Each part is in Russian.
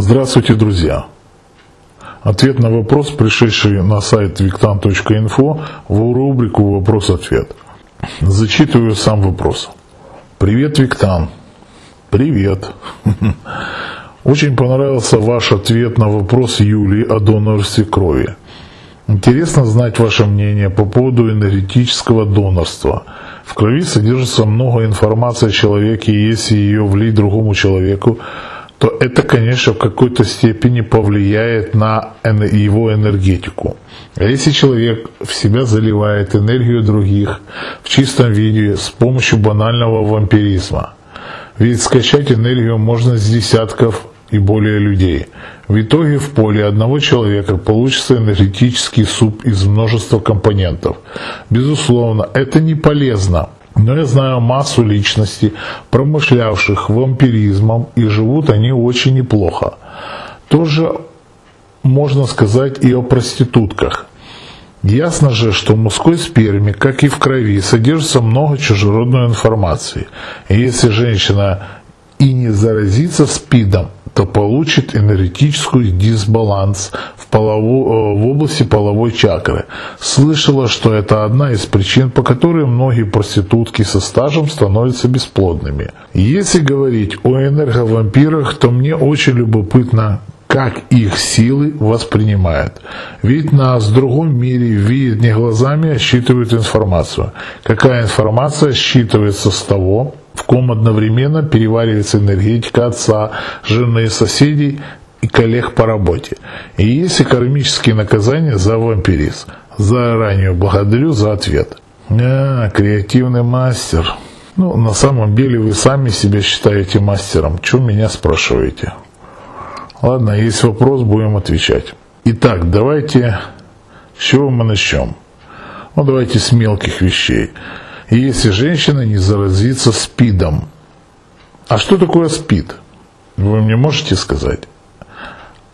Здравствуйте, друзья! Ответ на вопрос, пришедший на сайт виктан.инфо в рубрику «Вопрос-ответ». Зачитываю сам вопрос. Привет, Виктан. Привет. Очень понравился ваш ответ на вопрос Юлии о донорстве крови. Интересно знать ваше мнение по поводу энергетического донорства. В крови содержится много информации о человеке, и если ее влить другому человеку, то это, конечно, в какой-то степени повлияет на его энергетику. А если человек в себя заливает энергию других в чистом виде с помощью банального вампиризма, ведь скачать энергию можно с десятков и более людей. В итоге в поле одного человека получится энергетический суп из множества компонентов. Безусловно, это не полезно, но я знаю массу личностей, промышлявших вампиризмом, и живут они очень неплохо. Тоже можно сказать и о проститутках. Ясно же, что в мужской сперме, как и в крови, содержится много чужеродной информации. И если женщина и не заразится СПИДом, то получит энергетический дисбаланс в, полову, э, в области половой чакры. Слышала, что это одна из причин, по которой многие проститутки со стажем становятся бесплодными. Если говорить о энерговампирах, то мне очень любопытно, как их силы воспринимают. Ведь нас в другом мире видят не глазами, а считывают информацию. Какая информация считывается с того, в ком одновременно переваривается энергетика отца, жены, соседей и коллег по работе. И есть и кармические наказания за вампиризм. Заранее благодарю за ответ. А, креативный мастер. Ну, на самом деле вы сами себя считаете мастером. Чем меня спрашиваете? Ладно, есть вопрос, будем отвечать. Итак, давайте, с чего мы начнем? Ну, давайте с мелких вещей если женщина не заразится СПИДом. А что такое СПИД? Вы мне можете сказать?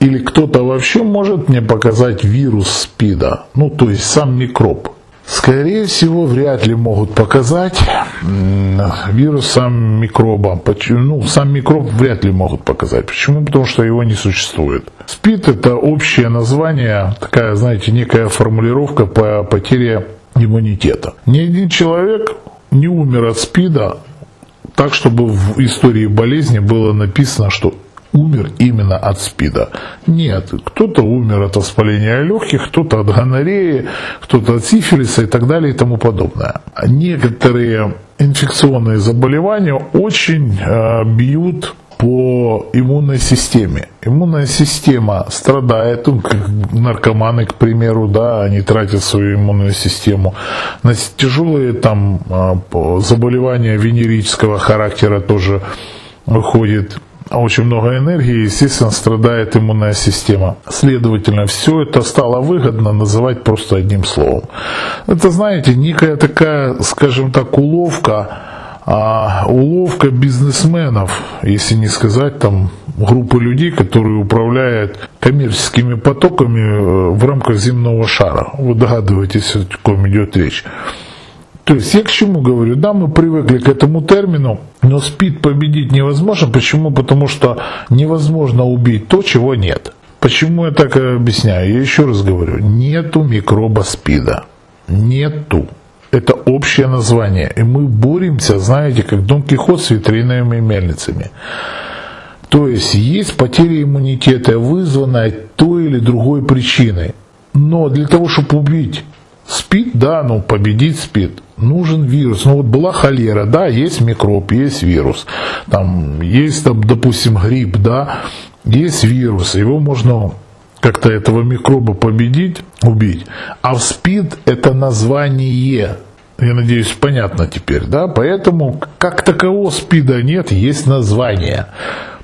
Или кто-то вообще может мне показать вирус СПИДа? Ну, то есть сам микроб. Скорее всего, вряд ли могут показать вирус сам микроба. Ну, сам микроб вряд ли могут показать. Почему? Потому что его не существует. СПИД это общее название, такая, знаете, некая формулировка по потере иммунитета. Ни один человек не умер от СПИДа так, чтобы в истории болезни было написано, что умер именно от СПИДа. Нет, кто-то умер от воспаления легких, кто-то от гонореи, кто-то от сифилиса и так далее и тому подобное. Некоторые инфекционные заболевания очень э, бьют по иммунной системе. Иммунная система страдает, ну, как наркоманы, к примеру, да, они тратят свою иммунную систему на тяжелые там а, заболевания венерического характера тоже выходит очень много энергии, естественно, страдает иммунная система. Следовательно, все это стало выгодно называть просто одним словом. Это, знаете, некая такая, скажем так, уловка, а уловка бизнесменов, если не сказать там группы людей, которые управляют коммерческими потоками э, в рамках земного шара. Вы догадываетесь, о ком идет речь. То есть я к чему говорю? Да, мы привыкли к этому термину, но спид победить невозможно. Почему? Потому что невозможно убить то, чего нет. Почему я так объясняю? Я еще раз говорю, нету микроба спида. Нету это общее название. И мы боремся, знаете, как Дон Кихот с ветряными мельницами. То есть есть потеря иммунитета, вызванная той или другой причиной. Но для того, чтобы убить СПИД, да, ну победить СПИД, нужен вирус. Ну вот была холера, да, есть микроб, есть вирус. Там есть, там, допустим, грипп, да, есть вирус, его можно как-то этого микроба победить, убить. А в СПИД это название. Я надеюсь, понятно теперь, да? Поэтому как такового СПИДа нет, есть название.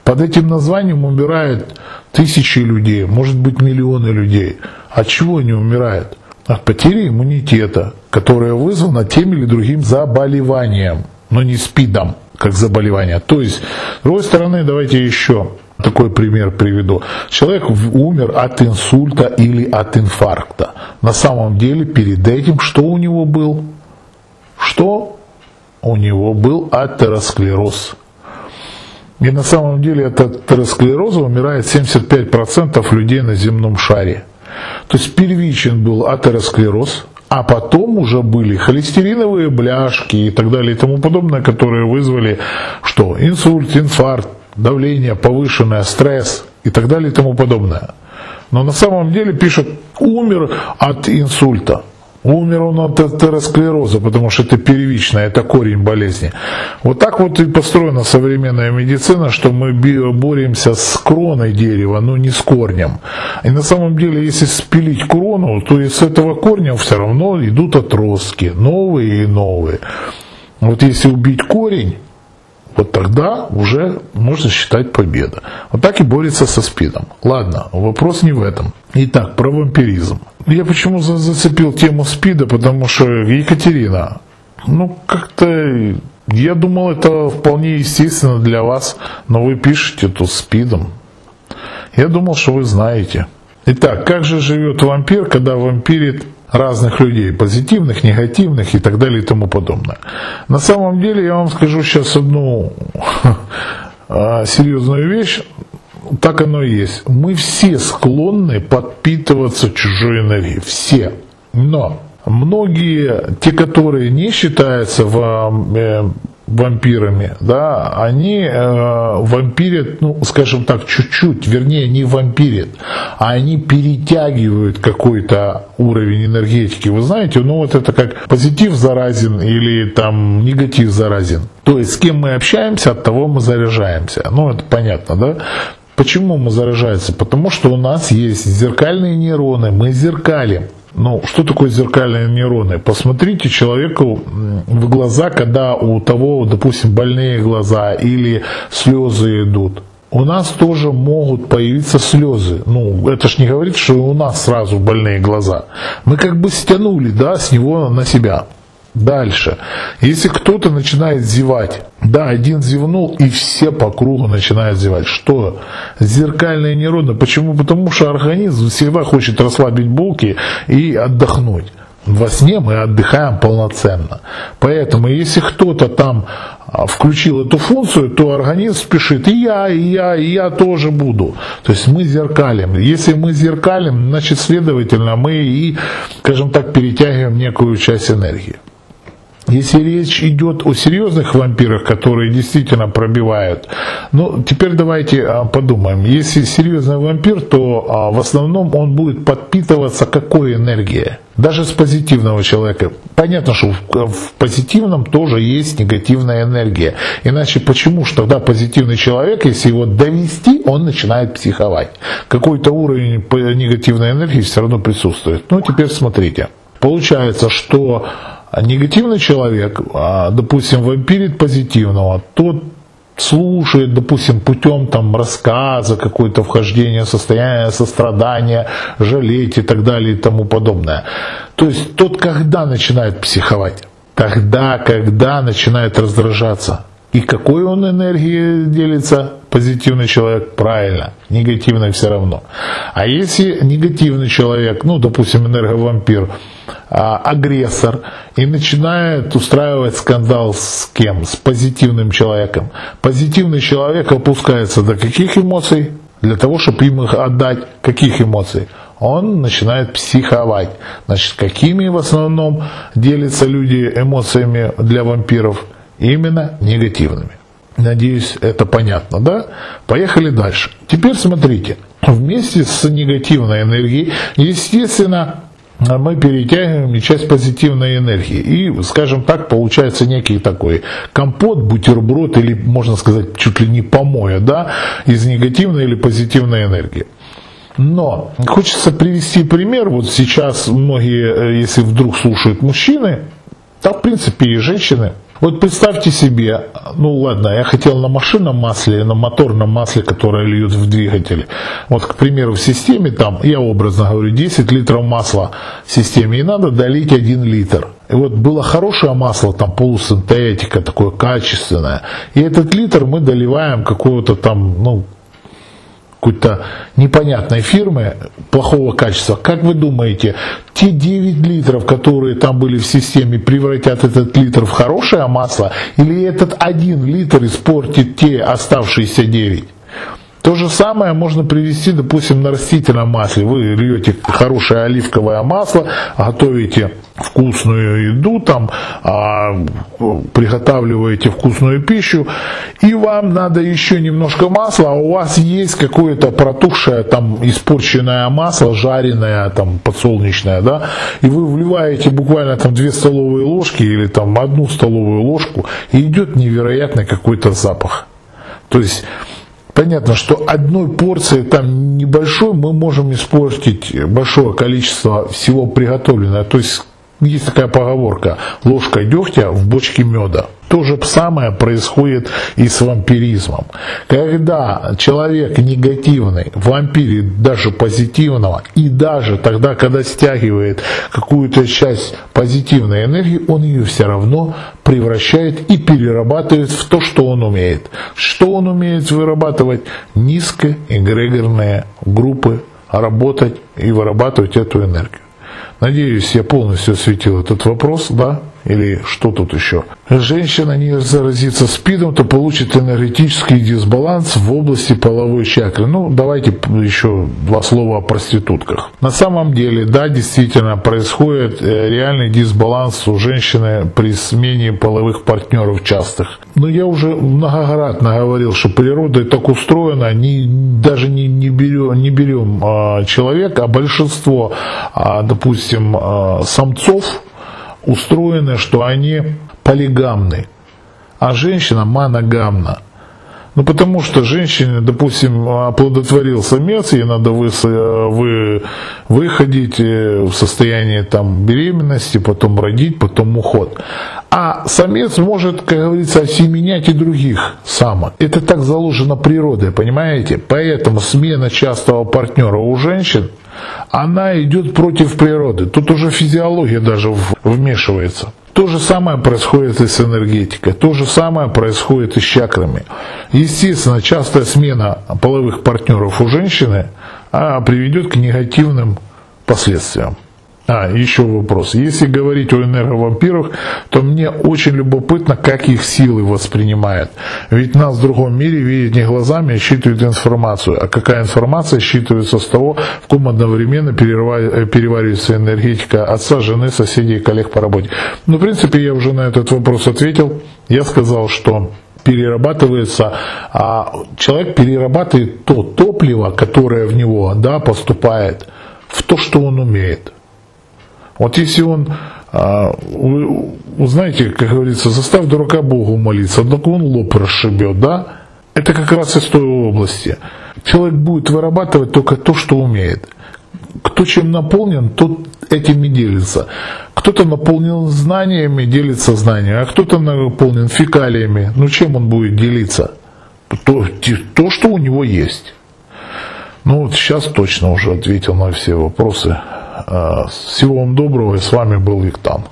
Под этим названием умирают тысячи людей, может быть миллионы людей. От чего они умирают? От потери иммунитета, которая вызвана тем или другим заболеванием, но не СПИДом как заболевание. То есть, с другой стороны, давайте еще такой пример приведу. Человек умер от инсульта или от инфаркта. На самом деле перед этим что у него был? Что? У него был атеросклероз. И на самом деле от атеросклероза умирает 75% людей на земном шаре. То есть первичен был атеросклероз, а потом уже были холестериновые бляшки и так далее и тому подобное, которые вызвали что? Инсульт, инфаркт, давление повышенное, стресс и так далее и тому подобное. Но на самом деле пишут, умер от инсульта. Умер он от атеросклероза, потому что это первичное, это корень болезни. Вот так вот и построена современная медицина, что мы боремся с кроной дерева, но не с корнем. И на самом деле, если спилить крону, то из этого корня все равно идут отростки, новые и новые. Вот если убить корень, вот тогда уже можно считать победа. Вот так и борется со СПИДом. Ладно, вопрос не в этом. Итак, про вампиризм. Я почему зацепил тему СПИДа, потому что Екатерина, ну как-то я думал, это вполне естественно для вас, но вы пишете тут СПИДом. Я думал, что вы знаете. Итак, как же живет вампир, когда вампирит разных людей, позитивных, негативных и так далее и тому подобное. На самом деле я вам скажу сейчас одну а, серьезную вещь, так оно и есть. Мы все склонны подпитываться чужой энергией, все. Но многие, те, которые не считаются в вампирами, да, они э, вампирят, ну, скажем так, чуть-чуть, вернее, не вампирят, а они перетягивают какой-то уровень энергетики. Вы знаете, ну вот это как позитив заразен или там негатив заразен. То есть с кем мы общаемся, от того мы заряжаемся. Ну, это понятно, да? Почему мы заражаемся? Потому что у нас есть зеркальные нейроны, мы зеркалим. Ну, что такое зеркальные нейроны? Посмотрите человеку в глаза, когда у того, допустим, больные глаза или слезы идут. У нас тоже могут появиться слезы. Ну, это ж не говорит, что у нас сразу больные глаза. Мы как бы стянули, да, с него на себя. Дальше. Если кто-то начинает зевать, да, один зевнул, и все по кругу начинают зевать. Что? Зеркальные нейроны. Почему? Потому что организм всегда хочет расслабить булки и отдохнуть. Во сне мы отдыхаем полноценно. Поэтому, если кто-то там а, включил эту функцию, то организм спешит, и я, и я, и я тоже буду. То есть мы зеркалим. Если мы зеркалим, значит, следовательно, мы и, скажем так, перетягиваем некую часть энергии. Если речь идет о серьезных вампирах, которые действительно пробивают, ну, теперь давайте а, подумаем. Если серьезный вампир, то а, в основном он будет подпитываться какой энергией? Даже с позитивного человека. Понятно, что в позитивном тоже есть негативная энергия. Иначе почему же тогда позитивный человек, если его довести, он начинает психовать? Какой-то уровень негативной энергии все равно присутствует. Ну, теперь смотрите. Получается, что а негативный человек, а, допустим, вампирит позитивного, тот слушает, допустим, путем там рассказа, какое-то вхождение в состояние сострадания, жалеть и так далее и тому подобное. То есть тот, когда начинает психовать, тогда, когда начинает раздражаться. И какой он энергией делится? Позитивный человек, правильно, негативный все равно. А если негативный человек, ну, допустим, энерговампир, а, агрессор и начинает устраивать скандал с кем? С позитивным человеком. Позитивный человек опускается до каких эмоций? Для того, чтобы им их отдать, каких эмоций? Он начинает психовать. Значит, какими в основном делятся люди эмоциями для вампиров? Именно негативными. Надеюсь, это понятно, да? Поехали дальше. Теперь смотрите. Вместе с негативной энергией, естественно, мы перетягиваем часть позитивной энергии. И, скажем так, получается некий такой компот, бутерброд или, можно сказать, чуть ли не помоя, да, из негативной или позитивной энергии. Но хочется привести пример. Вот сейчас многие, э, если вдруг слушают мужчины, да, в принципе, и женщины, вот представьте себе, ну ладно, я хотел на машинном масле, на моторном масле, которое льют в двигатель. Вот, к примеру, в системе там, я образно говорю, 10 литров масла в системе, и надо долить 1 литр. И вот было хорошее масло, там полусинтетика, такое качественное. И этот литр мы доливаем какого-то там, ну, какой-то непонятной фирмы плохого качества, как вы думаете, те 9 литров, которые там были в системе, превратят этот литр в хорошее масло, или этот 1 литр испортит те оставшиеся 9? То же самое можно привести, допустим, на растительном масле. Вы льете хорошее оливковое масло, готовите вкусную еду, там, а, приготавливаете вкусную пищу, и вам надо еще немножко масла, а у вас есть какое-то протухшее, там, испорченное масло, жареное, там, подсолнечное, да, и вы вливаете буквально там 2 столовые ложки или там одну столовую ложку, и идет невероятный какой-то запах. То есть Понятно, что одной порции там небольшой мы можем испортить большое количество всего приготовленного. То есть есть такая поговорка «ложка дегтя в бочке меда». То же самое происходит и с вампиризмом. Когда человек негативный вампирит даже позитивного, и даже тогда, когда стягивает какую-то часть позитивной энергии, он ее все равно превращает и перерабатывает в то, что он умеет. Что он умеет вырабатывать? Низкоэгрегорные группы, работать и вырабатывать эту энергию. Надеюсь, я полностью осветил этот вопрос, да? Или что тут еще? Женщина не заразится СПИДом, то получит энергетический дисбаланс в области половой чакры. Ну, давайте еще два слова о проститутках. На самом деле, да, действительно происходит э, реальный дисбаланс у женщины при смене половых партнеров частых. Но я уже многократно говорил, что природа так устроена, не, даже не, не берем, не берем а, человека, а большинство, а, допустим, а, самцов, устроены, что они полигамны, а женщина моногамна. Ну, потому что женщине, допустим, оплодотворил самец, ей надо вы, вы, выходить э, в состояние там, беременности, потом родить, потом уход. А самец может, как говорится, осеменять и других самок. Это так заложено природой, понимаете? Поэтому смена частого партнера у женщин – она идет против природы. Тут уже физиология даже вмешивается. То же самое происходит и с энергетикой, то же самое происходит и с чакрами. Естественно, частая смена половых партнеров у женщины а, приведет к негативным последствиям. А, еще вопрос. Если говорить о энерговампирах, то мне очень любопытно, как их силы воспринимают. Ведь нас в другом мире видят не глазами, а считывают информацию. А какая информация считывается с того, в ком одновременно э, переваривается энергетика отца, жены, соседей, коллег по работе. Ну, в принципе, я уже на этот вопрос ответил. Я сказал, что перерабатывается, а человек перерабатывает то топливо, которое в него да, поступает, в то, что он умеет. Вот если он, а, знаете, как говорится, заставь дурака Богу молиться, однако он лоб расшибет, да? Это как раз из той области. Человек будет вырабатывать только то, что умеет. Кто чем наполнен, тот этим и делится. Кто-то наполнен знаниями, делится знаниями, а кто-то наполнен фекалиями. Ну чем он будет делиться? То, то что у него есть. Ну вот сейчас точно уже ответил на все вопросы. Всего вам доброго, и с вами был Виктан.